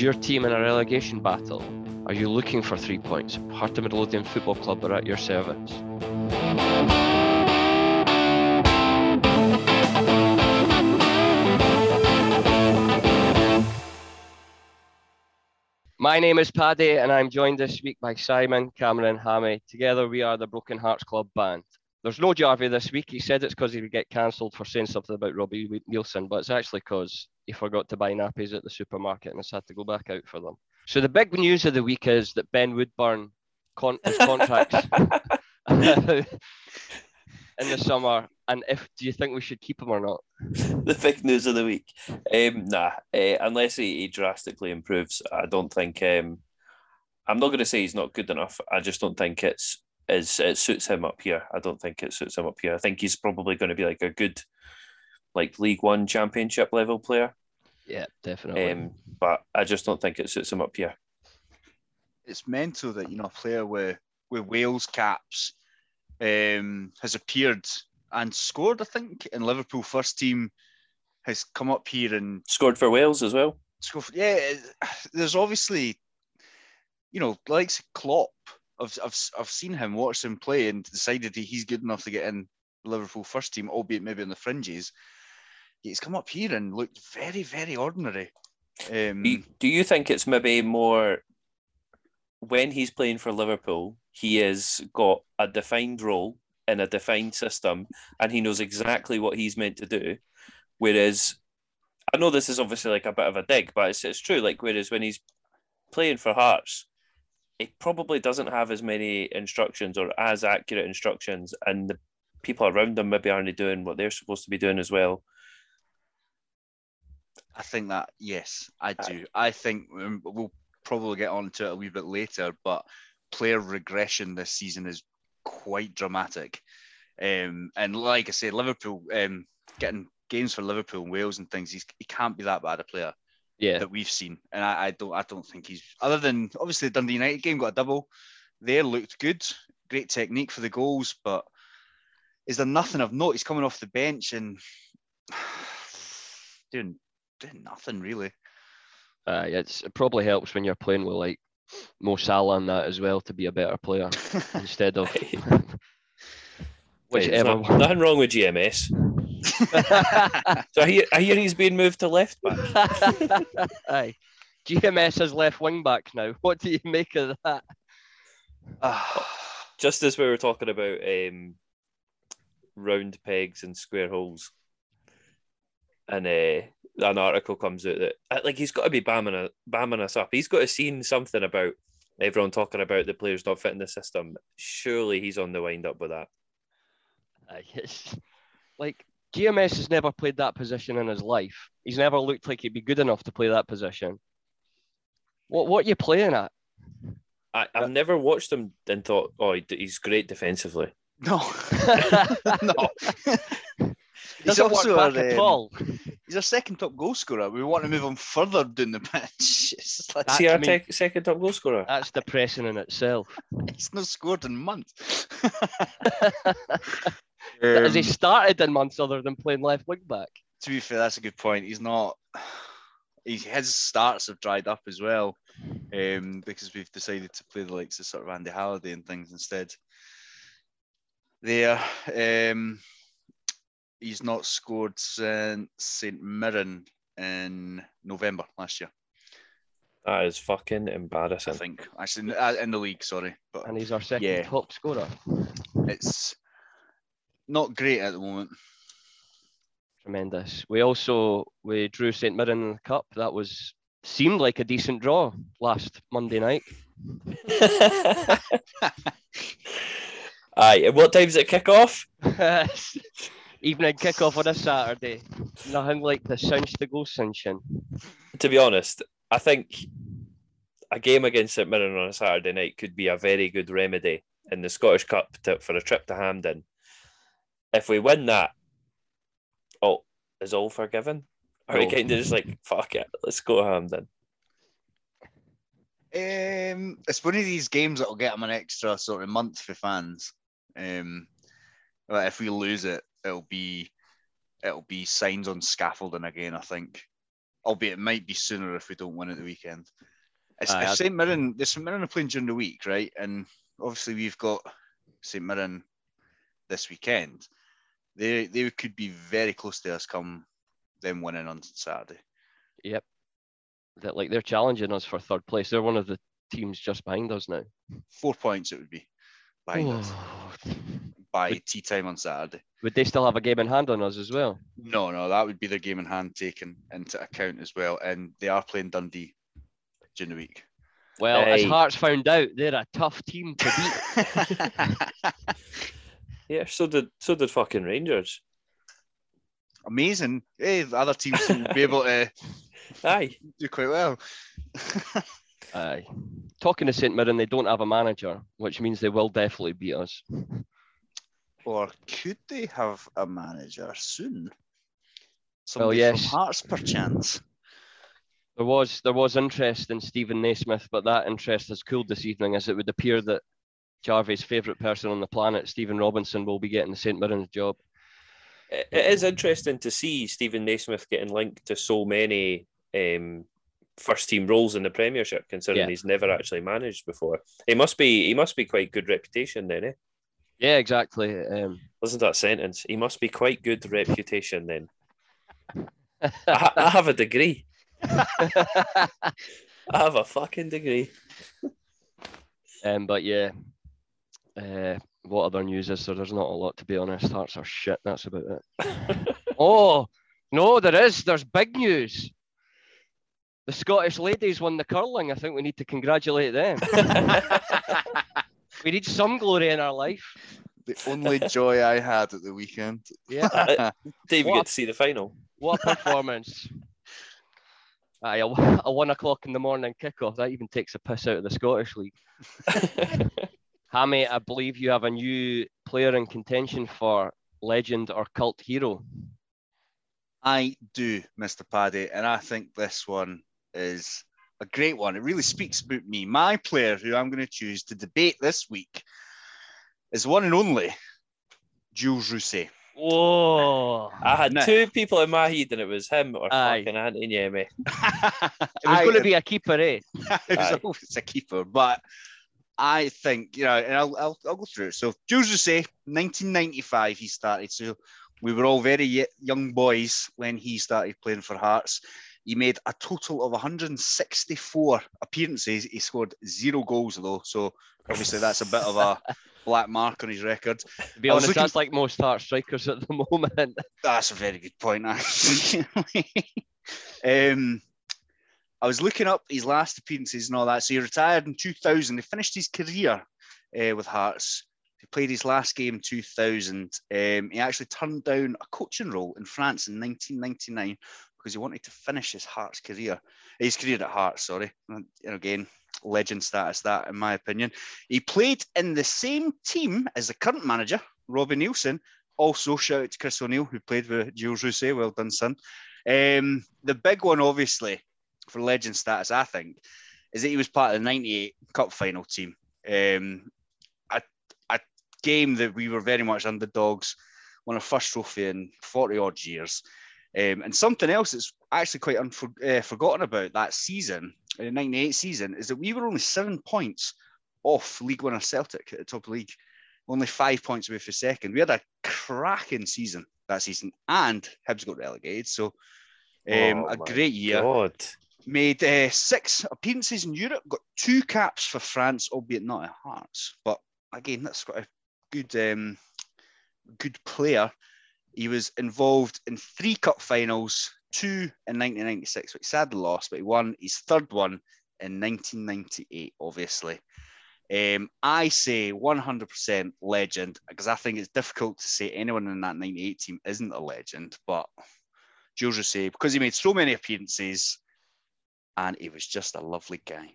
Your team in a relegation battle? Are you looking for three points? Heart of Midlothian Football Club are at your service. My name is Paddy, and I'm joined this week by Simon, Cameron, and Hammy. Together, we are the Broken Hearts Club band. There's no Jarvie this week. He said it's because he would get cancelled for saying something about Robbie Neilson, but it's actually because forgot to buy nappies at the supermarket and has had to go back out for them. So the big news of the week is that Ben Woodburn con- contracts in the summer. And if do you think we should keep him or not? the big news of the week. Um, nah, uh, unless he, he, drastically improves, I don't think. Um, I'm not going to say he's not good enough. I just don't think it's is it suits him up here. I don't think it suits him up here. I think he's probably going to be like a good, like League One Championship level player. Yeah, definitely. Um, but I just don't think it suits him up here. It's mental that you know a player with with Wales caps um, has appeared and scored. I think in Liverpool first team has come up here and scored for Wales as well. For, yeah, there's obviously, you know, like Klopp I've, I've, I've seen him, watched him play, and decided he's good enough to get in Liverpool first team, albeit maybe on the fringes. He's come up here and looked very, very ordinary. Um, do, you, think it's maybe more when he's playing for Liverpool, he has got a defined role in a defined system and he knows exactly what he's meant to do. Whereas, I know this is obviously like a bit of a dig, but it's, it's true. Like, whereas when he's playing for Hearts, it probably doesn't have as many instructions or as accurate instructions, and the people around them maybe aren't doing what they're supposed to be doing as well. I think that yes, I do. I think um, we'll probably get on to it a wee bit later, but player regression this season is quite dramatic. Um, and like I said, Liverpool um, getting games for Liverpool and Wales and things, he can't be that bad a player yeah. that we've seen. And I, I, don't I don't think he's other than obviously the Dundee United game got a double. There looked good, great technique for the goals, but is there nothing of note? He's coming off the bench and doing doing nothing really. Uh, it's, it probably helps when you're playing with like Mo Salah and that as well to be a better player instead of whichever. Not, nothing wrong with GMS. so I hear, I hear he's being moved to left back. Aye. GMS has left wing back now. What do you make of that? Just as we were talking about um, round pegs and square holes, and uh, an article comes out that uh, like he's got to be bamming, bamming us up. He's got to seen something about everyone talking about the players not fitting the system. Surely he's on the wind up with that. Uh, yes. Like GMS has never played that position in his life. He's never looked like he'd be good enough to play that position. What what are you playing at? I, I've never watched him and thought, oh, he's great defensively. No, no. He's also back at um, all. He's a second top goal scorer. We want to move him further down the pitch. Like, Is he our te- second top goal scorer? That's depressing in itself. He's not scored in months. Um, Has he started in months other than playing left wing back? To be fair, that's a good point. He's not. He, his starts have dried up as well, um, because we've decided to play the likes of sort of Andy Halliday and things instead. There, um, he's not scored since St Mirren in November last year. That is fucking embarrassing. I think actually uh, in the league, sorry, but and he's our second yeah. top scorer. It's not great at the moment. Tremendous. We also we drew St Mirren in the cup. That was seemed like a decent draw last Monday night. Aye, and what time's it kick off? Evening kick off on a Saturday. Nothing like the cinch to go cinching. To be honest, I think a game against St Mirren on a Saturday night could be a very good remedy in the Scottish Cup to, for a trip to Hampden if we win that, oh, is all forgiven? Are we oh. kind of just like fuck it, let's go Hampden? Um, it's one of these games that'll get them an extra sort of month for fans. Um, but if we lose it, it'll be it'll be signs on scaffolding again. I think. albeit it might be sooner if we don't win at the weekend. It's, I- St Mirren, there's St Mirren are playing during the week, right? And obviously we've got St Mirren this weekend. They they could be very close to us come them winning on Saturday. Yep. That like they're challenging us for third place. They're one of the teams just behind us now. Four points it would be behind us Oh. By Would- tea time on Saturday. Would they still have a game in hand on us as well? No, no, that would be their game in hand taken into account as well. And they are playing Dundee during the week. Well, as Hearts found out, they're a tough team to beat. Yeah, so did so did fucking Rangers. Amazing. Hey, the other teams will be able to Aye. do quite well. Aye. Talking to St Mirren, they don't have a manager, which means they will definitely beat us. Or could they have a manager soon? Well, yes. from Hearts, perchance. There was there was interest in Steven Naismith, but that interest has cooled this evening as it would appear that Jarvie's favourite person on the planet, Stephen Robinson, will be getting the St Mirren's job. It it is interesting to see Steven Naismith getting linked to so many um, first team roles in the Premiership, considering Yeah. he's never actually managed before. He must be he must be quite good reputation then, eh? Yeah, exactly. Um, Listen to that sentence. He must be quite good reputation then. I, I have a degree. I have a fucking degree. um, but yeah, uh, what other news is there? There's not a lot to be honest. Hearts are shit. That's about it. oh no, there is. There's big news. The Scottish ladies won the curling. I think we need to congratulate them. we need some glory in our life. The only joy I had at the weekend. Yeah. Uh, I didn't get to see the final. What a performance. Aye, a, one- a one o'clock in the morning kickoff. That even takes a piss out of the Scottish League. Hammy, I believe you have a new player in contention for legend or cult hero. I do, Mr. Paddy, and I think this one is a great one. It really speaks about me. My player who I'm going to choose to debate this week is one and only Jules Rousset. Whoa. I had No. two people in my head, and it was him or Aye. fucking Antti Niemi. It was going to be a keeper, eh? it was Aye. always a keeper, but I think you know, and I'll I'll, I'll go through it. So Jules Rousset, 1995, he started. So we were all very young boys when he started playing for Hearts. He made a total of 164 appearances. He scored zero goals though, so obviously that's a bit of a black mark on his record. To be honest, looking- that's like most Heart strikers at the moment. That's a very good point, actually. um, I was looking up his last appearances and all that. So he retired in 2000. He finished his career uh, with Hearts. He played his last game in 2000. Um, he actually turned down a coaching role in France in 1999 because he wanted to finish his Hearts career. His career at Hearts, sorry. And again, legend status, that in my opinion. He played in the same team as the current manager, Robbie Neilson, also, shout out to Chris O'Neill, who played with Jules Rousset. Well done, son. Um, the big one, obviously, for legend status, I think, is that he was part of the 98 Cup final team. Um, a, a game that we were very much underdogs, won our first trophy in 40 odd years. Um, and something else that's actually quite unfor- uh, forgotten about that season, the 98 season, is that we were only seven points off league winner Celtic at the top of the league only five points away for second. We had a cracking season that season, and Hibs got relegated. So, um, Oh a great year. God. Made uh, six appearances in Europe. Got two caps for France, albeit not at Hearts. But again, that's quite a good, um, good player. He was involved in three cup finals, two in 1996, which sadly lost, but he won his third one in 1998, obviously. Um, I say 100% legend because I think it's difficult to say anyone in that 98 team isn't a legend. But Jules Rousset, because he made so many appearances and he was just a lovely guy.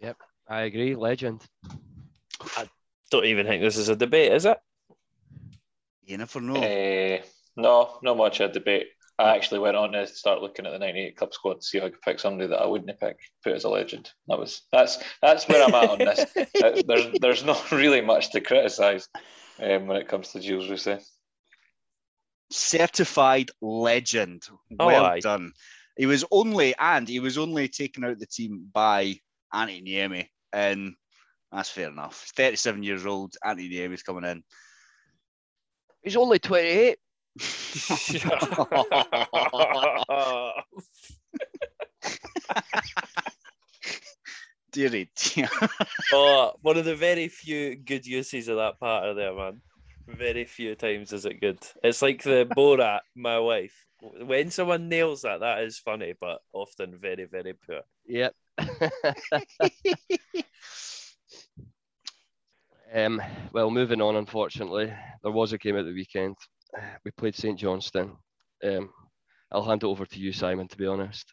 Yep, I agree, legend. I don't even think this is a debate, is it? You never know. Eh, no, not much of a debate. I actually went on to start looking at the '98 club squad to see if I could pick somebody that I wouldn't pick, put as a legend. That was that's that's where I'm at on this. Uh, there's there's not really much to criticise um, when it comes to Jules Rousset. Certified legend. Oh, Well aye. done. He was only and he was only taken out the team by Antti Niemi, and that's fair enough. He's 37 years old. Antti Niemi's coming in. He's only 28. Dearie dear. oh, one of the very few good uses of that part of there, man. Very few times is it good. It's like the Borat, my wife. When someone nails that, that is funny, but often very, very poor. Yep. um, well, moving on, unfortunately, there was a game at the weekend. We played St Johnstone. Um, I'll hand it over to you, Simon, to be honest.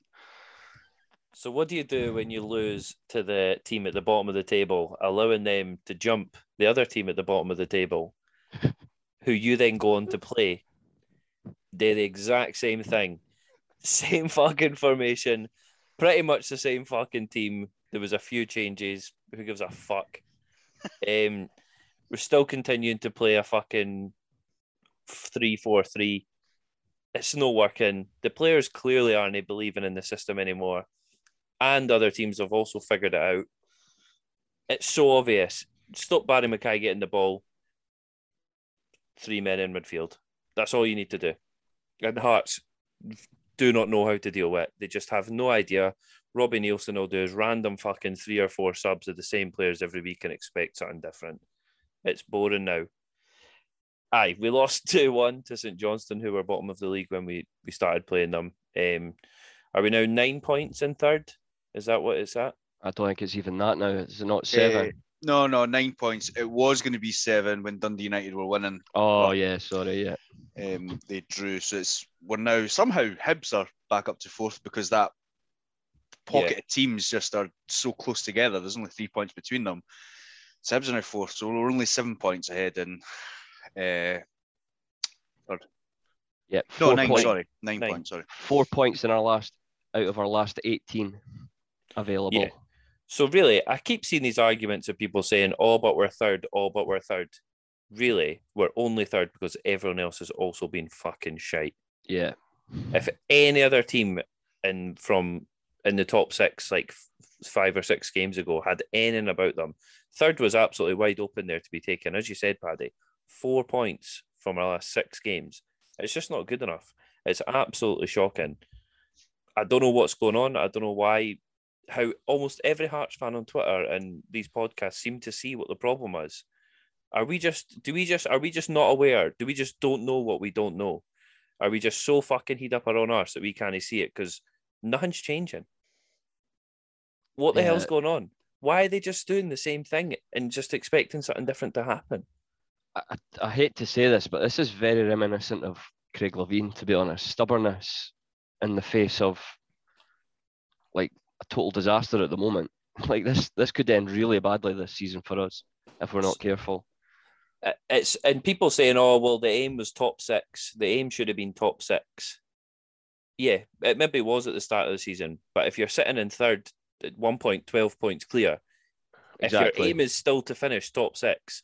So, what do you do when you lose to the team at the bottom of the table, allowing them to jump the other team at the bottom of the table, who you then go on to play? They're the exact same thing, same fucking formation, pretty much the same fucking team. There was a few changes. Who gives a fuck? Um, we're still continuing to play a fucking three four three. It's not working. The players clearly aren't believing in the system anymore and other teams have also figured it out. It's so obvious. Stop Barrie McKay getting the ball. Three men in midfield. That's all you need to do. And Hearts do not know how to deal with it. They just have no idea. Robbie Neilson will do his random fucking three or four subs of the same players every week and expect something different. It's boring now. Aye, we lost 2 1 to St Johnstone, who were bottom of the league when we, we started playing them. Um, are we now nine points in third? Is that what it's at? I don't think it's even that now. It's not seven? Uh, no, no, nine points. It was going to be seven when Dundee United were winning. Oh yeah, sorry, yeah. Um, they drew, so it's we're now somehow Hibs are back up to fourth because that pocket yeah. of teams just are so close together. There's only three points between them. So Hibs are now fourth, so we're only seven points ahead and uh, third. Yeah, no, nine. Point, sorry, nine, nine points. Sorry, four points in our last out of our last eighteen available. Yeah. So really, I keep seeing these arguments of people saying, "Oh, but we're third. Oh, but we're third. Really, we're only third because everyone else has also been fucking shite. Yeah. If any other team in from in the top six, like five or six games ago, had anything about them, third was absolutely wide open there to be taken. As you said, Paddy, four points from our last six games. It's just not good enough. It's absolutely shocking. I don't know what's going on. I don't know why how almost every Hearts fan on Twitter and these podcasts seem to see what the problem is. Are we just do we just are we just not aware? Do we just don't know what we don't know? Are we just so fucking heat up our own arse that we can't see it because nothing's changing? What the yeah. hell's going on? Why are they just doing the same thing and just expecting something different to happen? I, I hate to say this, but this is very reminiscent of Craig Levein, to be honest. Stubbornness in the face of like a total disaster at the moment. Like this, this could end really badly this season for us if we're not careful. Uh, it's and people saying, "Oh, well, the aim was top six. The aim should have been top six. Yeah, it maybe was at the start of the season, but if you're sitting in third at one point, 12 points clear, exactly. if your aim is still to finish top six,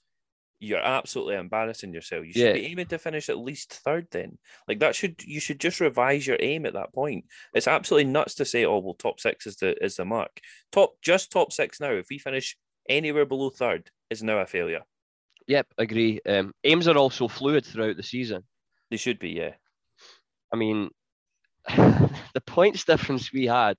you're absolutely embarrassing yourself. You should yeah. be aiming to finish at least third then. Like that should you should just revise your aim at that point. It's absolutely nuts to say, oh well, top six is the is the mark. Top just top six now. If we finish anywhere below third, is now a failure. Yep, agree. Um, aims are also fluid throughout the season. They should be, yeah. I mean, the points difference we had,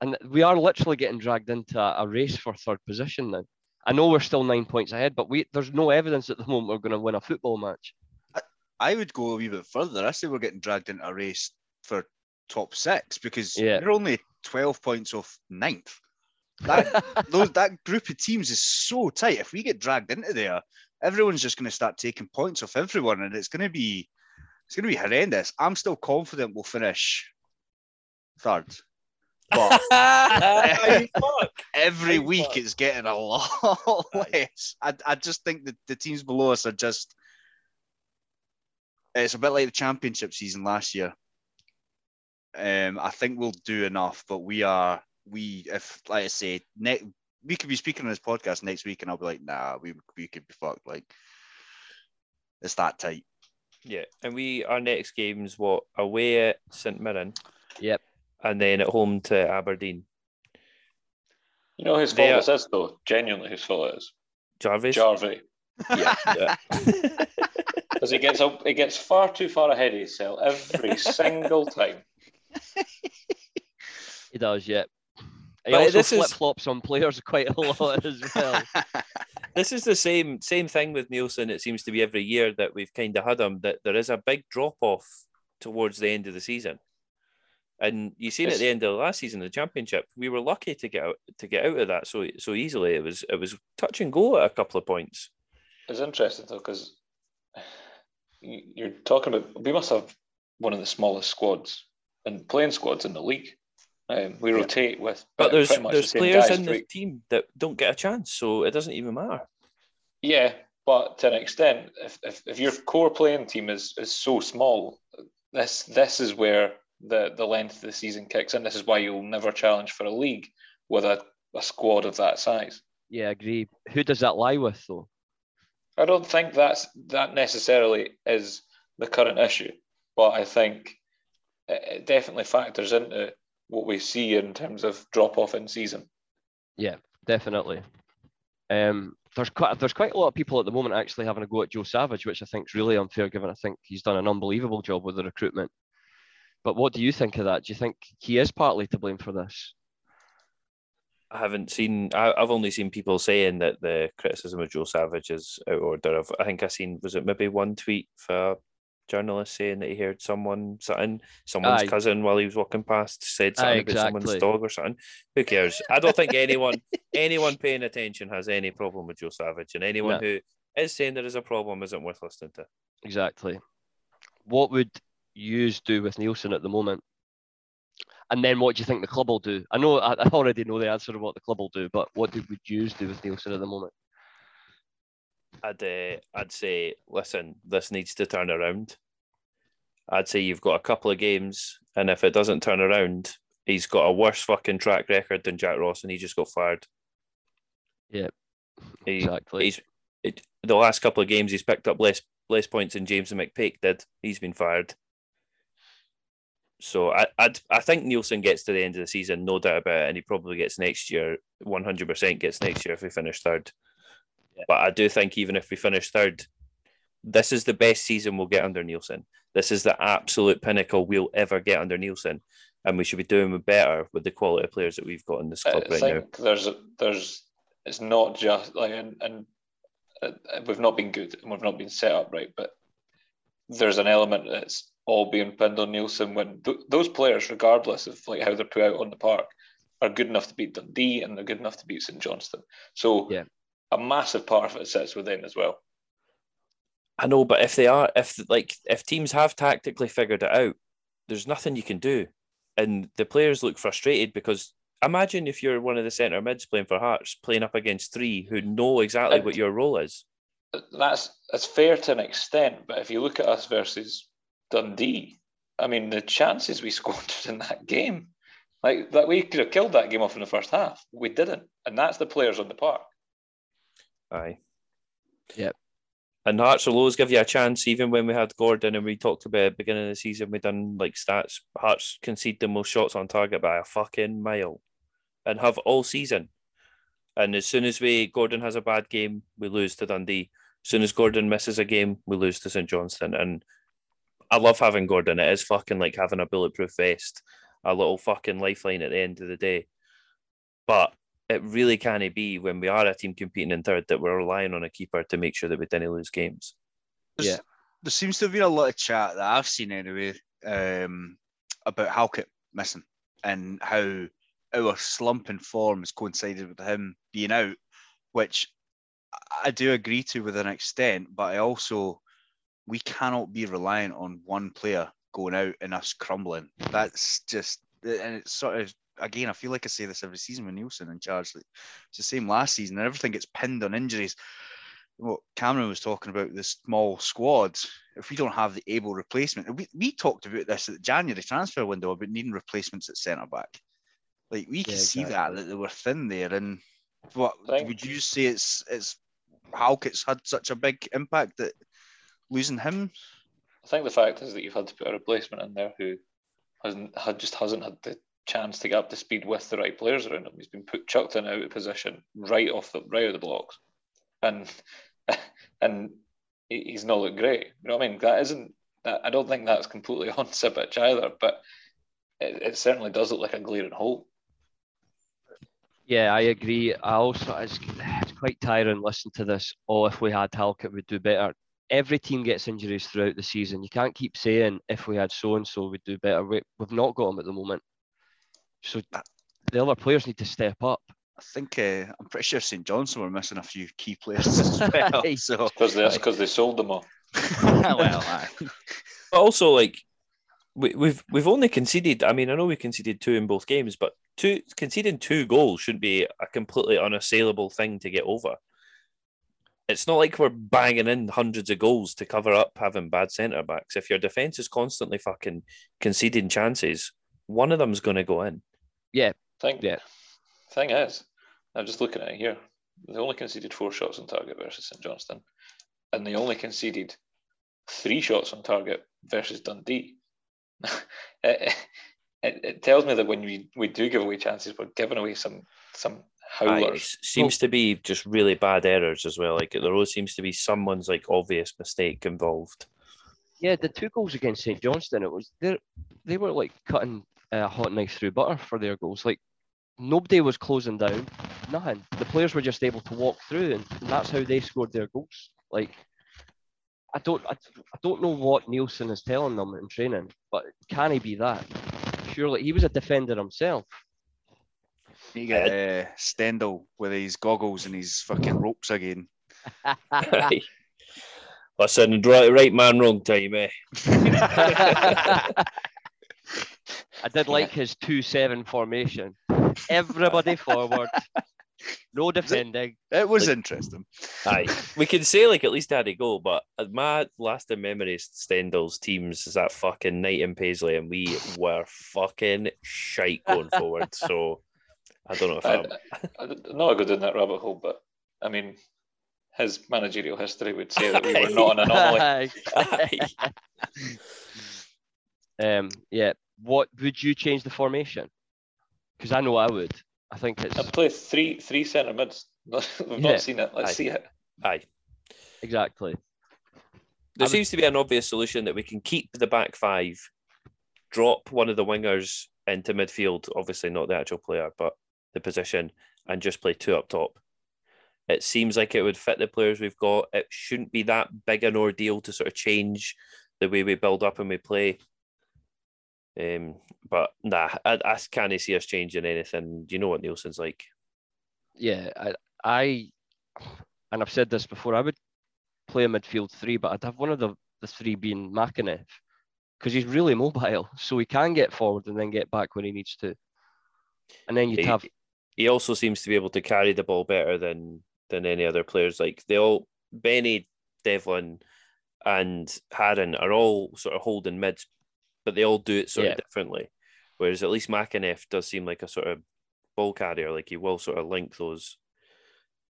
and we are literally getting dragged into a, race for third position now. I know we're still nine points ahead, but we there's no evidence at the moment we're going to win a football match. I, I, would go a wee bit further. I say we're getting dragged into a race for top six because yeah. we're only 12 points off ninth. That, those, that group of teams is so tight. If we get dragged into there, everyone's just going to start taking points off everyone, and it's going to be it's going to be horrendous. I'm still confident we'll finish third. But every week it's getting a lot less. I, I just think that the teams below us are just. It's a bit like the championship season last year. Um, I think we'll do enough, but we are we if like I say next we could be speaking on this podcast next week, and I'll be like, nah, we we could be fucked. Like it's that tight. Yeah, and we our next game's what away at St Mirren. Yep and then at home to Aberdeen. You know whose They fault are- this is, though? Genuinely, whose fault it is? Jarvis. Jarvie. yeah, yeah. Because he gets up, he gets far too far ahead of himself every single time. He does, yeah. He But also flip flops on players quite a lot as well. This is the same same thing with Neilson. It seems to be every year that we've kind of had him that there is a big drop off towards the end of the season, and you seen at the end of the last season, the championship, we were lucky to get out to get out of that so so easily. It was it was touch and go at a couple of points. It's interesting though because you're talking about we must have one of the smallest squads and playing squads in the league. Um, we rotate with, But there's pretty much the there's same players guys in through- the team that don't get a chance, so it doesn't even matter. Yeah, but to an extent, if, if, if your core playing team is, is so small, this this is where the, the length of the season kicks in. This is why you'll never challenge for a league with a, a squad of that size. Yeah, I agree. Who does that lie with though? I don't think that's that necessarily is the current issue, but I think it it definitely factors into what we see in terms of drop off in season. Yeah, definitely. Um, there's quite there's quite a lot of people at the moment actually having a go at Joe Savage, which I think is really unfair, given I think he's done an unbelievable job with the recruitment. But what do you think of that? Do you think he is partly to blame for this? I haven't seen. I, I've only seen people saying that the criticism of Joe Savage is out of order. I've, I think I seen was it maybe one tweet for a journalist saying that he heard someone something someone's Aye. cousin while he was walking past said Aye, something about someone's dog or something. Who cares? I don't think anyone anyone paying attention has any problem with Joe Savage, and anyone No. who is saying there is a problem isn't worth listening to. Exactly. What would yous do with Neilson at the moment? And then what do you think the club will do? I know I, I already know the answer to what the club will do, but what do, would yous do with Neilson at the moment? I'd uh, I'd say, listen, this needs to turn around. I'd say you've got a couple of games, and if it doesn't turn around, he's got a worse fucking track record than Jack Ross, and he just got fired. Yeah, He, exactly. he's it, the last couple of games he's picked up less less points than James and McPake did. He's been fired. So I I'd, I think Neilson gets to the end of the season, no doubt about it, and he probably gets next year. One hundred percent gets next year if we finish third. Yeah. But I do think even if we finish third, this is the best season we'll get under Neilson. This is the absolute pinnacle we'll ever get under Neilson, and we should be doing better with the quality of players that we've got in this I club right now. think there's there's it's not just like and, and uh, we've not been good and we've not been set up right, but there's an element that's all being pinned on Neilson when th- those players, regardless of like how they're put out on the park, are good enough to beat Dundee and they're good enough to beat St Johnstone. So Yeah. A massive part of it sits within as well. I know, but if they are, if like if teams have tactically figured it out, there's nothing you can do, and the players look frustrated because imagine if you're one of the centre mids playing for Hearts, playing up against three who know exactly And- what your role is. that's that's fair to an extent, but if you look at us versus Dundee, I mean the chances we squandered in that game, like that we could have killed that game off in the first half. We didn't, and that's the players on the park. Aye. Yep. And Hearts will always give you a chance, even when we had Gordon and we talked about at the beginning of the season, we done like stats. Hearts concede the most shots on target by a fucking mile and have all season. And as soon as we Gordon has a bad game, we lose to Dundee. As soon as Gordon misses a game, we lose to St Johnstone. And I love having Gordon. It is fucking like having a bulletproof vest, a little fucking lifeline at the end of the day. But it really can't be when we are a team competing in third that we're relying on a keeper to make sure that we didn't lose games. There's- Yeah. There seems to have been a lot of chat that I've seen anyway um, about Halkett missing and how our slump in form has coincided with him being out, which I do agree to with an extent, but I also we cannot be reliant on one player going out and us crumbling. That's just and it's sort of again, I feel like I say this every season with Neilson in charge. Like, it's the same last season, and everything gets pinned on injuries. What Cameron was talking about the small squads. If we don't have the able replacement, we, we talked about this at the January transfer window about needing replacements at centre back. Like we can Yeah, see that exactly. that they were thin there. And what Think- would you say? It's it's Halkett's had such a big impact that losing him. I think the fact is that you've had to put a replacement in there who hasn't had just hasn't had the chance to get up to speed with the right players around him. He's been put chucked in out of position right off the right of the blocks, and and he's not looked great. You know what I mean? That isn't. I don't think that's completely on Sibbick either, but it, it certainly does look like a glaring hole. Yeah, I agree. I also it's, it's quite tiring listening to this. Oh, if we had Halkett, we'd do better. Every team gets injuries throughout the season. You can't keep saying if we had so and so, we'd do better. We, we've not got them at the moment. So the other players need to step up. I think uh, I'm pretty sure St Johnstone were missing a few key players as well. so because that's because they sold them all. well, aye. But also, like we, we've we've only conceded. I mean, I know we conceded two in both games, but two conceding two goals shouldn't be a completely unassailable thing to get over. It's not like we're banging in hundreds of goals to cover up having bad centre backs. If your defence is constantly fucking conceding chances, one of them's going to go in. Yeah, Thing, Yeah. thing is, I'm just looking at it here. They only conceded four shots on target versus St Johnstone, and they only conceded three shots on target versus Dundee. it, it, it tells me that when we, we do give away chances, we're giving away some some Aye, it howlers. seems to be just really bad errors as well. Like there always seems to be someone's like obvious mistake involved. yeah. The two goals against St Johnstone, it was they they were like cutting a hot knife through butter for their goals. Like nobody was closing down, nothing. The players were just able to walk through, and that's how they scored their goals. Like I don't, I, I don't know what Neilson is telling them in training, but can he be that? Surely he was a defender himself. You get uh, Stendel with his goggles and his fucking ropes again. Aye. Listen, right, right man, wrong time, eh? I did like his two-seven formation. Everybody forward, no defending. It was Like- interesting. Aye, we can say like at least had a goal, but my lasting memory is Stendel's teams is that fucking night in Paisley, and we were fucking shite going forward. So I don't know if I, I'm. I, I'm not go down that rabbit hole, but I mean, his managerial history would say that we were not an anomaly. Aye. um, yeah. What would you change the formation? Because I know I would. I think it's I play three three centre mids. We've Yeah. not seen it. Let's Aye. see it. Aye. exactly. There I would- seems to be an obvious solution that we can keep the back five, drop one of the wingers into midfield, obviously not the actual player, but the position, and just play two up top. It seems like it would fit the players we've got. It shouldn't be that big an ordeal to sort of change the way we build up and we play. Um, but nah, I, I can't see us changing anything. Do You know what Neilson's like. Yeah, I, I, and I've said this before. I would play a midfield three, but I'd have one of the, the three being McEneff because he's really mobile, so he can get forward and then get back when he needs to. And then you'd He- have he also seems to be able to carry the ball better than than any other players. Like they all, Benny, Devlin, and Haring are all sort of holding mids, but they all do it sort Yeah. of differently. Whereas at least McEneff does seem like a sort of ball carrier, like he will sort of link those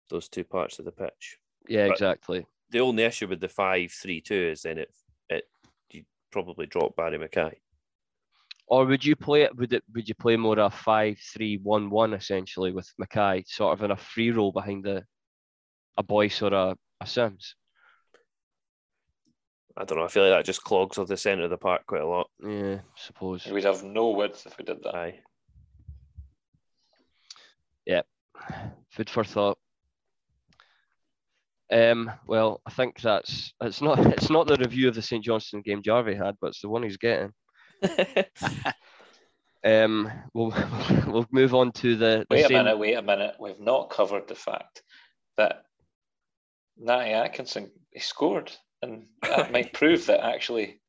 those two parts of the pitch. yeah, but- exactly. The only issue with the five three two is then it it you probably drop Barrie McKay. Or would you play it? Would it? Would you play more a five-three-one-one essentially with McKay, sort of in a free role behind the a Boyce or a, a Sims? I don't know. I feel like that just clogs up the centre of the park quite a lot. Yeah, I suppose. We'd have no width if we did that. Aye. Food for thought. Um, well, I think that's it's not it's not the review of the St Johnstone game Jarvie had, but it's the one he's getting. Um, we'll we'll move on to the, the Wait a minute, wait a minute. We've not covered the fact that Natty Atkinson he scored, and that might prove that actually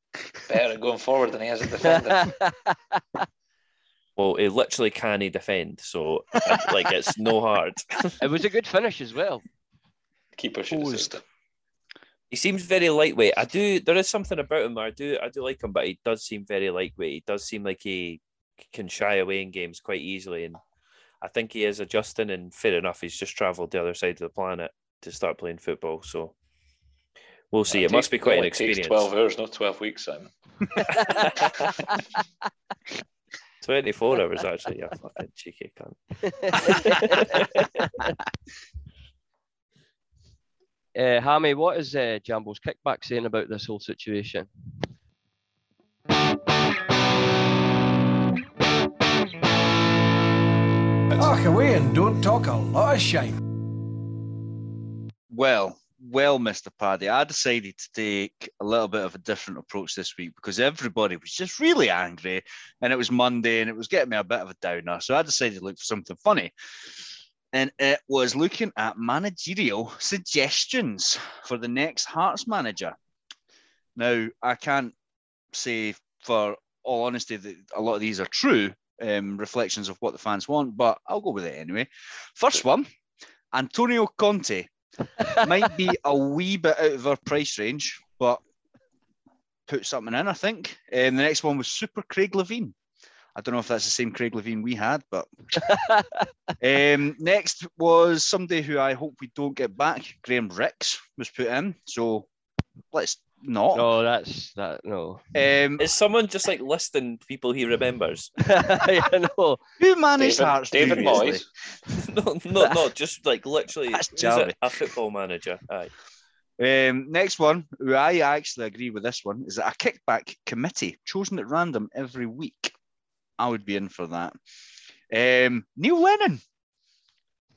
better going forward than he is at defending. Well, he literally can't defend, so uh, like it's no hard. it was a good finish as well. Keeper should have Posed. saved. He seems very lightweight. I do. There is something about him. I do. I do like him, but he does seem very lightweight. He does seem like he can shy away in games quite easily, and I think he is adjusting. And fair enough, he's just travelled the other side of the planet to start playing football. So we'll see. It, must be takes- quite an only takes experience. Twelve hours, not twelve weeks, Simon. 24 hours, actually. You fucking cheeky cunt. Uh, Hammy, what is uh, Jambo's kickback saying about this whole situation? Talk away and don't talk a lot of shite. Well, well, Mr. Paddy, I decided to take a little bit of a different approach this week because everybody was just really angry and it was Monday and it was getting me a bit of a downer. So I decided to look for something funny. And it was looking at managerial suggestions for the next Hearts manager. Now, I can't say for all honesty that a lot of these are true um, reflections of what the fans want, but I'll go with it anyway. First one Antonio Conte might be a wee bit out of our price range, but put something in, I think. Um, the next one was Super Craig Levein. I don't know if that's the same Craig Levein we had, but um, next was somebody who I hope we don't get back. Graham Rix was put in, so let's not. No, that's that. No, Um, Is someone just like listing people he remembers? I know. who managed David, Hearts David previously? no, Moyes. no, just like literally That's who's a, a football manager. Aye. Um, next one, I actually agree with this one, is that a kickback committee chosen at random every week. I would be in for that. Um, Neil Lennon.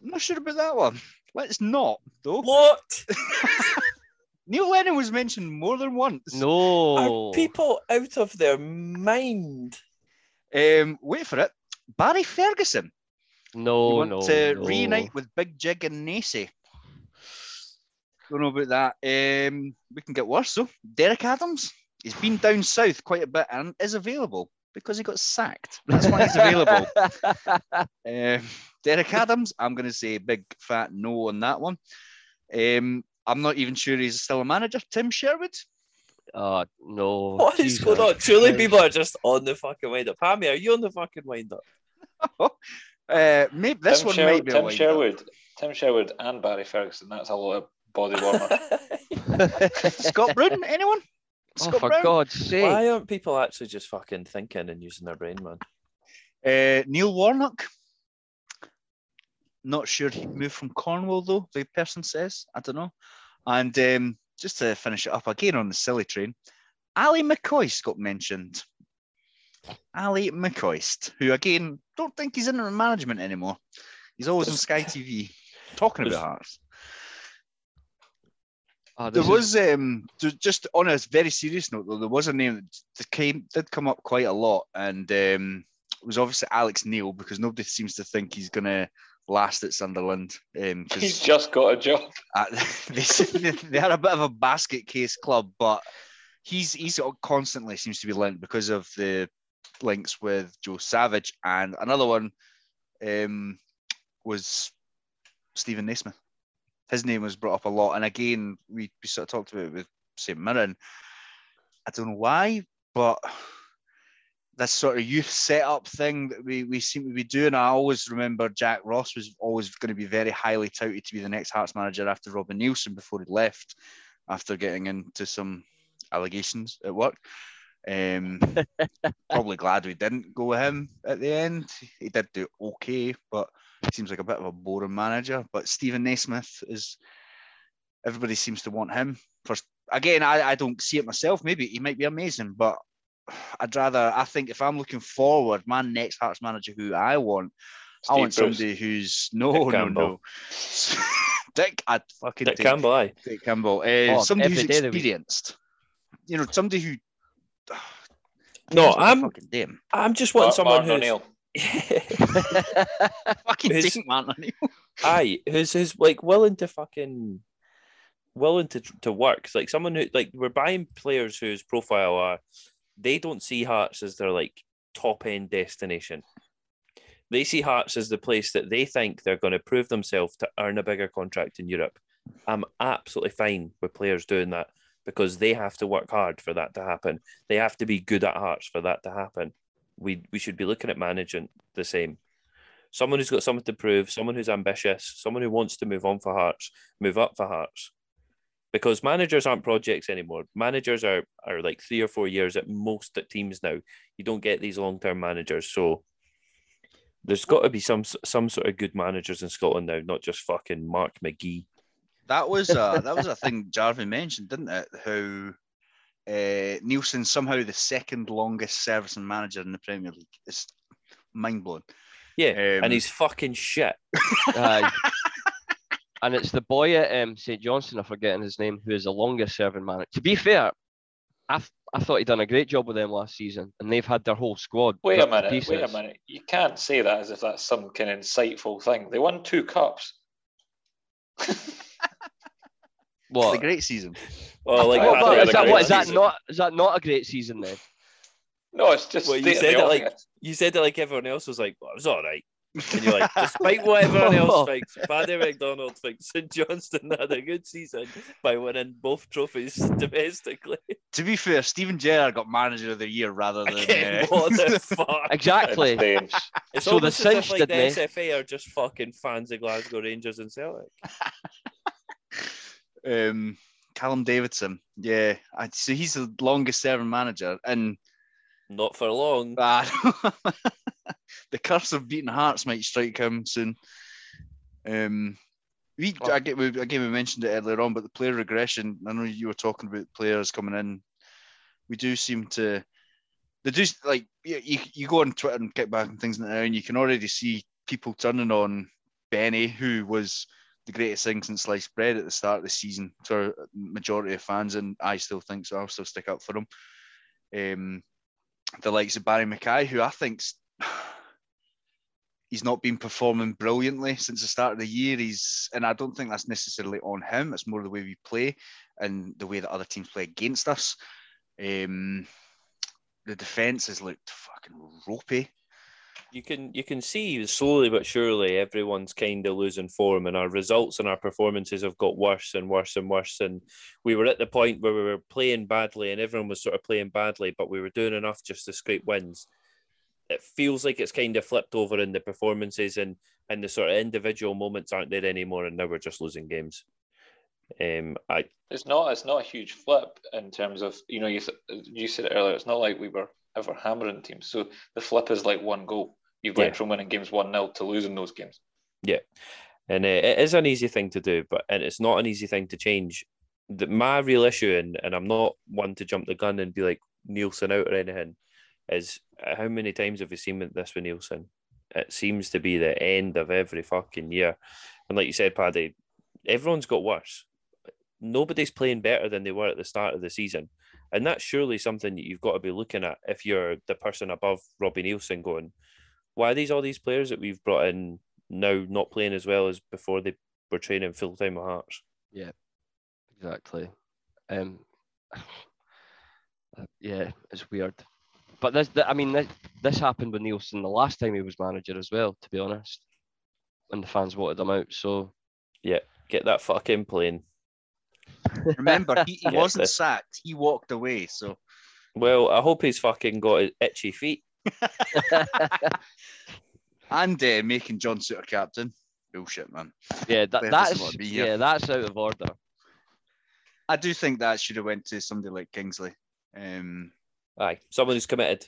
I'm not sure about that one. Let's not, though. What? Neil Lennon was mentioned more than once. No. Are people out of their mind? Um, wait for it. Barry Ferguson. No, you want no. to no. reunite with Big Jig and Nacy. Don't know about that. Um, we can get worse though. Derek Adams. He's been down south quite a bit and is available because he got sacked. That's why he's available. Um, Derek Adams, I'm going to say big fat no on that one. Um, I'm not even sure he's still a manager. Tim Sherwood. oh no. What is Jesus going on? Truly, people are just on the fucking wind up. Hammy, are you on the fucking wind up? Uh, maybe this Tim, one Sher- might be a Tim wind-up. Sherwood. Tim Sherwood and Barry Ferguson. That's a lot of body warmer. Scott Brown. Anyone? Oh, Scott for Brown. God's sake. Why aren't people actually just fucking thinking and using their brain, man? Uh, Neil Warnock. Not sure he'd move from Cornwall though. The person says I don't know. And um, just to finish it up again on the silly train, Ally McCoist got mentioned. Ally McCoist, who again don't think he's in management anymore. He's always on Sky TV talking about Hearts. Oh, There was um just on a very serious note though, there was a name that that came did come up quite a lot, and um, it was obviously Alex Neil because nobody seems to think he's gonna last at Sunderland. Um, He's just got a job. uh, they they are a bit of a basket case club, but he's he's constantly seems to be linked because of the links with Joe Savage, and another one um, was Steven Naismith. His name was brought up a lot, and again we, we sort of talked about it with St Mirren. I don't know why, but this sort of youth setup thing that we, we seem to be doing. I always remember Jack Ross was always going to be very highly touted to be the next Hearts manager after Robin Neilson before he left, after getting into some allegations at work. Um, probably glad we didn't go with him at the end. He did do okay, but he seems like a bit of a boring manager. But Steven Naismith is everybody seems to want him. First, again, I, I don't see it myself. Maybe he might be amazing, but I'd rather. I think if I'm looking forward, my next Hearts manager who I want, I want Bruce. somebody who's no, Dick no, Campbell. no. Dick, I'd fucking Dick take Campbell, aye. Dick Campbell. Uh, Oh, somebody who's every day of the week. experienced. You know, somebody who. No, I'm fucking damn. I'm just wanting Mar- someone Martin who's O'Neill. Fucking Who's- take Martin O'Neill. aye, who's who's like willing to fucking willing to to work. It's like someone who like we're buying players whose profile are they don't see Hearts as their like top end destination. They see Hearts as the place that they think they're going to prove themselves to earn a bigger contract in Europe. I'm absolutely fine with players doing that because they have to work hard for that to happen. They have to be good at Hearts for that to happen. We we should be looking at managing the same. Someone who's got something to prove, someone who's ambitious, someone who wants to move on for Hearts, move up for Hearts. Because managers aren't projects anymore. Managers are are like three or four years at most at teams now. You don't get these long term managers, so there's got to be some some sort of good managers in Scotland now, not just fucking Mark McGhee. That was uh, that was a thing Jarvin mentioned, didn't it? How uh, Neilson somehow the second longest servicing manager in the Premier League. It's mind blowing. Yeah, Um, and he's fucking shit. Aye. And it's the boy at um, St Johnstone, I'm forgetting his name, who is the longest serving manager. To be fair, I, th- I thought he'd done a great job with them last season, and they've had their whole squad. Wait a ripped to minute, wait a minute. You can't say that as if that's some kind of insightful thing. They won two cups. It's a great season. Well, like Well, I is that what? Is that season. not? Is that not a great season then? No, it's just Well, you said the it like- you said it like everyone else was like, well, it was all right. And you're like, despite what everyone else thinks, Paddy McDonald thinks St Johnstone had a good season by winning both trophies domestically. To be fair, Steven Gerrard got manager of the year rather than. Again, uh, what the fuck? Exactly. It's So the almost as like did the me. SFA are just fucking fans of Glasgow Rangers and Celtic. um, Callum Davidson. Yeah, I, so he's the longest serving manager, and Not for long. uh, the curse of beating Hearts might strike him soon. Um, we, Oh. I get, we, again, we mentioned it earlier on, but the player regression. I know you were talking about players coming in. We do seem to, they do like you, you, you go on Twitter and kick back and things like that, and you can already see people turning on Benny, who was the greatest thing since sliced bread at the start of the season for a majority of fans, and I still think so. I'll still stick up for him. Um, the likes of Barrie McKay, who I think's he's not been performing brilliantly since the start of the year. He's and I don't think that's necessarily on him. It's more the way we play and the way that other teams play against us. Um, the defense has looked fucking ropey. You can you can see slowly but surely everyone's kind of losing form, and our results and our performances have got worse and worse and worse. And we were at the point where we were playing badly, and everyone was sort of playing badly, but we were doing enough just to scrape wins. It feels like it's kind of flipped over in the performances, and and the sort of individual moments aren't there anymore, and now we're just losing games. Um, I It's not. It's not a huge flip in terms of you know you you said it earlier. It's not like we were ever hammering teams. So the flip is like one goal. You've Yeah. went from winning games one 0 to losing those games. Yeah, and uh, it is an easy thing to do, but and it's not an easy thing to change. The, my real issue, and, and I'm not one to jump the gun and be like Neilson out or anything, is uh, how many times have we seen this with Neilson? It seems to be the end of every fucking year, and like you said, Paddy, everyone's got worse. Nobody's playing better than they were at the start of the season, and that's surely something that you've got to be looking at if you're the person above Robbie Neilson, going, why are these all these players that we've brought in now not playing as well as before they were training full time with Hearts. Yeah, exactly. Um, uh, yeah, it's weird. But this, th- I mean, this, this happened with Neilson the last time he was manager as well, to be honest. And the fans voted him out. So yeah, Get that fucking plane. Remember, he, he wasn't this- sacked. He walked away. So Well, I hope he's fucking got his itchy feet. and uh, making John Souttar captain. Bullshit, man. yeah, that, that's want to be here. yeah, that's out of order. I do think that should have went to somebody like Kingsley. Um, Aye, someone who's committed.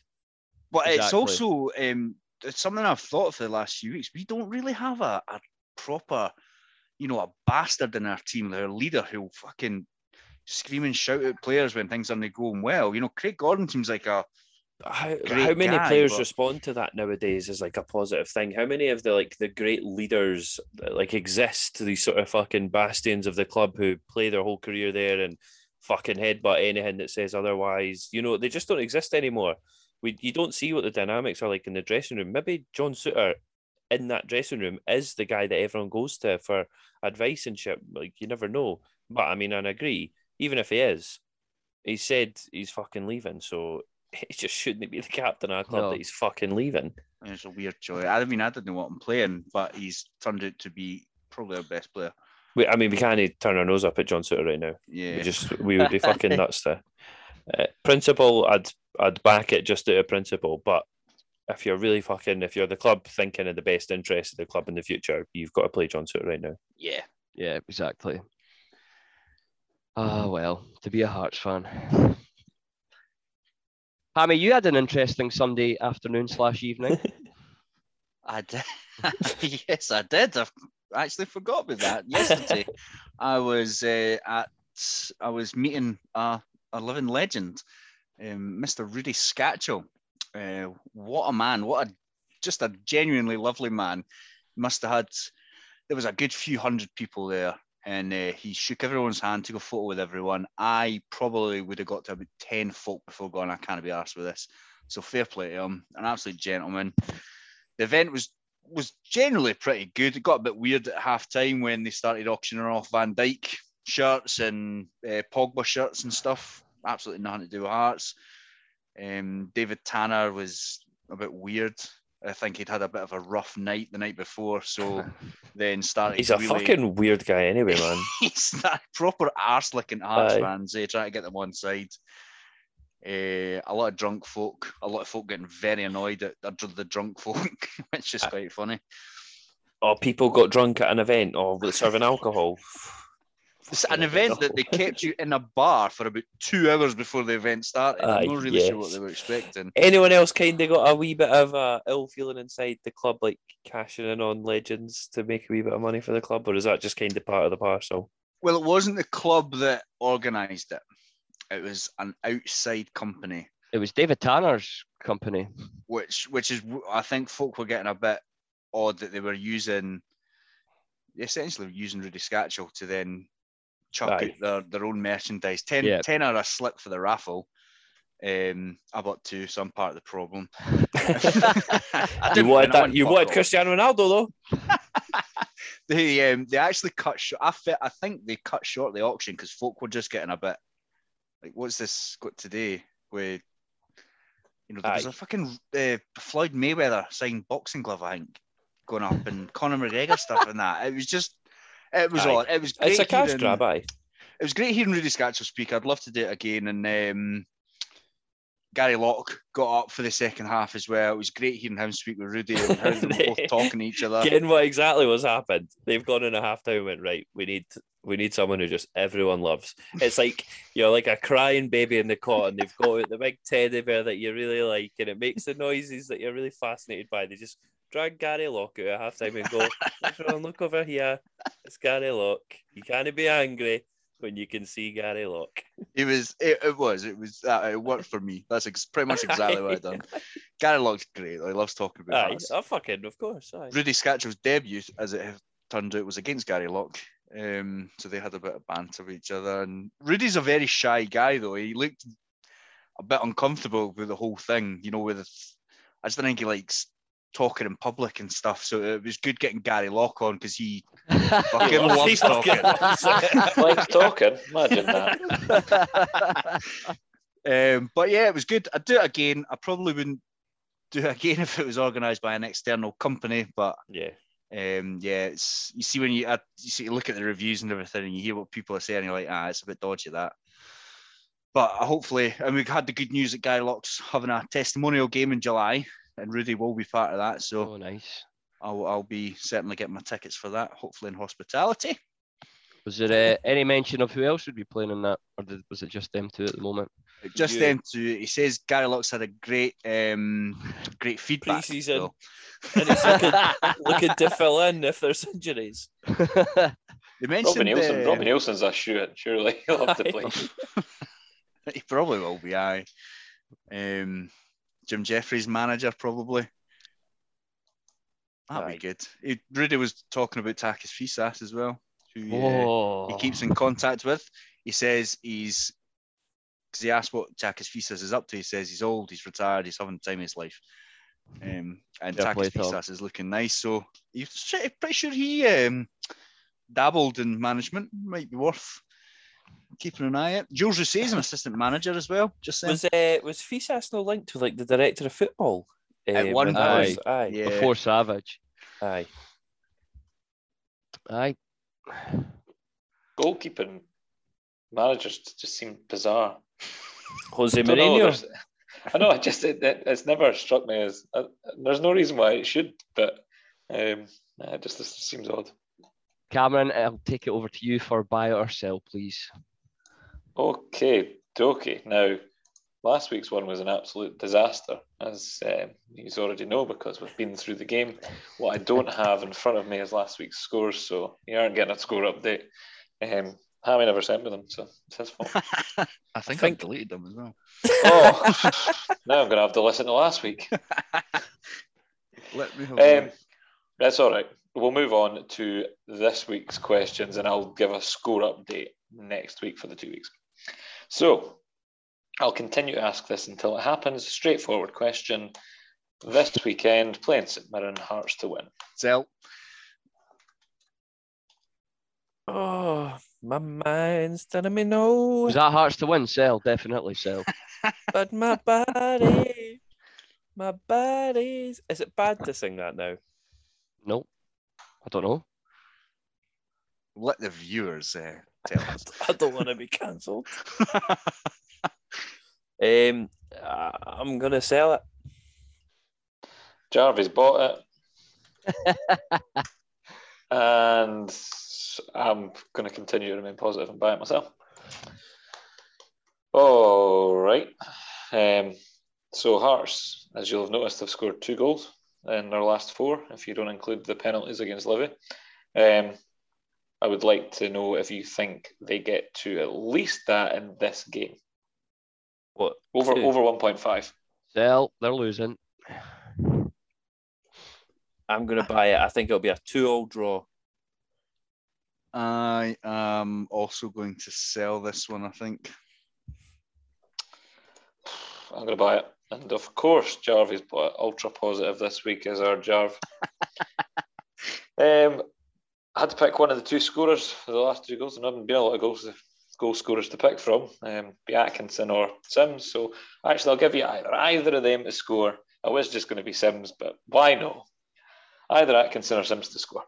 But it's also um, it's something I've thought for the last few weeks. We don't really have a, a proper, you know, a bastard in our team, our leader who'll fucking scream and shout at players when things aren't going well. You know, Craig Gordon seems like a How, how many guy, players but- respond to that nowadays is like a positive thing? How many of the like the great leaders that, like exist? These sort of fucking bastions of the club who play their whole career there and fucking headbutt anything that says otherwise. You know, they just don't exist anymore. We you don't see what the dynamics are like in the dressing room. Maybe John Souttar in that dressing room is the guy that everyone goes to for advice and shit. Like you never know. But I mean, and I agree. Even if he is, he said he's fucking leaving. So he just shouldn't be the captain of a club No. that he's fucking leaving. it's a weird choice. I mean, I didn't want him playing, but he's turned out to be probably our best player. We, I mean, we can't turn our nose up at John Souttar right now. Yeah. We just we would be fucking nuts to. Uh, principle, I'd I'd back it just out of principle, but if you're really fucking, if you're the club thinking in the best interest of the club in the future, you've got to play John Souttar right now. yeah. Yeah, exactly. Ah, well, to be a Hearts fan. Hammy, you had an interesting Sunday afternoon slash evening. I did. yes, I did. I actually forgot about that yesterday. I was uh, at. I was meeting a, a living legend, um, Mr. Rudi Skácel. Uh, what a man! What a just a genuinely lovely man. Must have had. There was a good few hundred people there, and uh, he shook everyone's hand, took a photo with everyone. I probably would have got to about ten folk before going. I can't be asked with this. So fair play to him, an absolute gentleman. The event was was generally pretty good. It got a bit weird at half time when they started auctioning off Van Dijk shirts and uh, Pogba shirts and stuff. Absolutely nothing to do with Hearts. Um, David Tanner was a bit weird. I think he'd had a bit of a rough night the night before, so then started. He's a really, fucking weird guy anyway, man. he's that proper arse licking Hearts fans, eh, trying to get them on side. Uh, a lot of drunk folk, a lot of folk getting very annoyed at the drunk folk, which is quite funny. Oh, people got drunk at an event or serving alcohol. It's an event that they kept you in a bar for about two hours before the event started. I'm not really sure what they were expecting. Anyone else kind of got a wee bit of uh, ill feeling inside the club, like cashing in on legends to make a wee bit of money for the club, or is that just kind of part of the parcel? Well, it wasn't the club that organised it. It was an outside company, It was David Tanner's company. which which is I think folk were getting a bit odd that they were using essentially using Rudi Skácel to then chuck Aye. out their, their own merchandise. Ten, Yeah. 10 are a slip for the raffle. Um, I bought two, so I'm part of the problem. You didn't wanted that? You fuck wanted. Cristiano Ronaldo though. they um they actually cut short. I fe- I think they cut short the auction because folk were just getting a bit like, what's this got today? Where you know there was Aye. a fucking uh, Floyd Mayweather signed boxing glove, I think, going up and Conor McGregor stuff and that. It was just, it was Aye. odd. It was great It's a cash hearing- grab, aye. It was great hearing Rudi Skácel speak. I'd love to do it again. And um, Gary Locke got up for the second half as well. It was great hearing him speak with Rudi and how they were both talking to each other. Getting what exactly what's happened. They've gone in a half time and went, right, we need we need someone who just everyone loves. It's like you're like a crying baby in the cot and they've got the big teddy bear that you really like and it makes the noises that you're really fascinated by. They just drag Gary Locke out at half time and go, everyone look over here. It's Gary Locke. You can't be angry when you can see Gary Locke. It was, it, it was, it was, uh, it worked for me. That's ex- pretty much exactly what I've done. Gary Locke's great. He loves talking about Aye, us. oh, fucking, of course. Aye. Rudi Skácel's debut, as it turned out, was against Gary Locke. Um, so they had a bit of banter with each other. And Rudi's a very shy guy, though. He looked a bit uncomfortable with the whole thing. You know, with I just don't think he likes talking in public and stuff. So it was good getting Gary Locke on because he fucking loves talking. Like talking. Imagine that. um, but yeah, it was good. I'd do it again. I probably wouldn't do it again if it was organised by an external company, but yeah. um, yeah, it's you see when you uh, you see you look at the reviews and everything, and you hear what people are saying, you're like, ah, it's a bit dodgy that. But uh, hopefully, and we've had the good news that Gary Locke's having a testimonial game in July, and Rudi will be part of that. So oh, nice. I'll, I'll be certainly getting my tickets for that. Hopefully in hospitality. Was there uh, any mention of who else would be playing in that, or did, was it just them two at the moment? Just You- them two. He says Gary Locke's had a great, um, great feedback. Pre-season. though. And he's looking, looking to fill in if there's injuries. They mentioned Robbie Neilson. uh, Robbie Neilson's a shoot. Surely he'll have to play. He probably will be. I. Um, Jim Jeffries manager probably. That'd Aye. be good. He, Rudy was talking about Takis Fyssas as well, who uh, oh, he keeps in contact with. He says he's because he asked what Takis Fyssas is up to. He says he's old, he's retired, he's having the time of his life. Um, and play Takis. Fyssas is looking nice. So he's pretty pretty sure he um, dabbled in management. Might be worth keeping an eye out. Jules is an assistant manager as well. Just saying. Was uh, was Fyssas no linked to like the director of football? At Uh, one when point, aye, yeah. before Savage. aye. Aye. Goalkeeping managers just seem bizarre. Jose I know, Mourinho. I know. I just it, it- it's never struck me as. Uh, there's no reason why it should, but um, it just, just seems odd. Cameron, I'll take it over to you for buy or sell, please. Okay, okay. Now, last week's one was an absolute disaster, as um, you already know, because we've been through the game. What I don't have in front of me is last week's scores, so you aren't getting a score update. Um, Hammy never sent me them, so it's his fault. I think, think- I've deleted them as well. oh, now I'm going to have to listen to last week. Let me have Um, that's all right. We'll move on to this week's questions, and I'll give a score update next week for the two weeks. So I'll continue to ask this until it happens. Straightforward question. This weekend, playing St Mirren Hearts to win. Zell. Oh, my mind's telling me no, Was that Hearts to win? Sell, definitely sell. but my body, my body's. Is it bad to sing that now? No, I don't know. Let the viewers uh, tell us. I don't want to be cancelled. Um, I'm gonna sell it. Jarvis bought it. and I'm going to continue to remain positive and buy it myself. All right. Um, so Hearts, as you'll have noticed, have scored two goals in their last four, if you don't include the penalties against Livy. Um, I would like to know if you think they get to at least that in this game. What? Over Two. over 1.5. Sell, they're losing. I'm gonna buy it. I think it'll be a two-all draw. I am also going to sell this one, I think. I'm going to buy it. And of course, Jarvis bought ultra positive this week is our Jarv. um, I had to pick one of the two scorers for the last two goals, and there haven't been a lot of goals goal scorers to pick from, um, be Atkinson or Simms. So actually, I'll give you either either of them to score. I was just going to be Simms, but why no? Either Atkinson or Simms to score.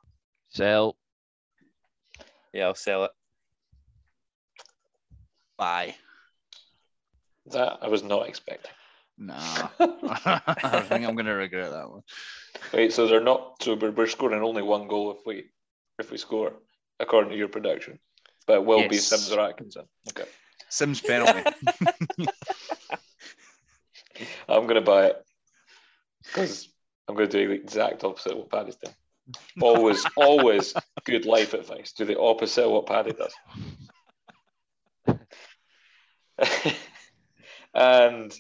Sell. Yeah, I'll sell it. Bye. That I was not expecting. Nah. I think I'm going to regret that one. Wait, so they're not. So we're, we're scoring only one goal if we if we score, according to your prediction. But it will be Simms or Atkinson. Okay. Simms penalty. I'm going to buy it because I'm going to do the exact opposite of what Paddy's done. Always, always good life advice. Do the opposite of what Paddy does. and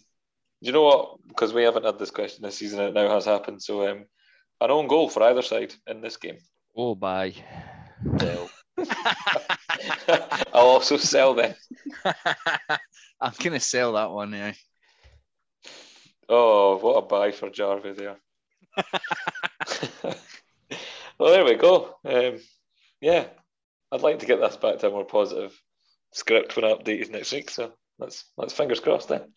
you know what? Because we haven't had this question this season, it now has happened. So, um, an own goal for either side in this game. Oh, buy. Sell. I'll also sell them. I'm going to sell that one, yeah. Oh, what a buy for Jarvis there. well, there we go. Um, yeah, I'd like to get this back to a more positive script when I update you next week. So let's let's fingers crossed then.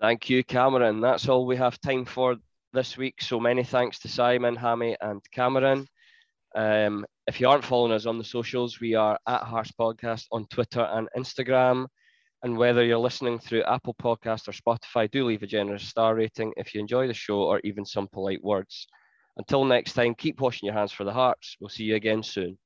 Thank you, Cameron. That's all we have time for this week. So many thanks to Simon, Hammy, and Cameron. Um, if you aren't following us on the socials, we are at Hearts Podcast on Twitter and Instagram. And whether you're listening through Apple Podcast or Spotify, do leave a generous star rating if you enjoy the show or even some polite words. Until next time, keep washing your hands for the Hearts. We'll see you again soon.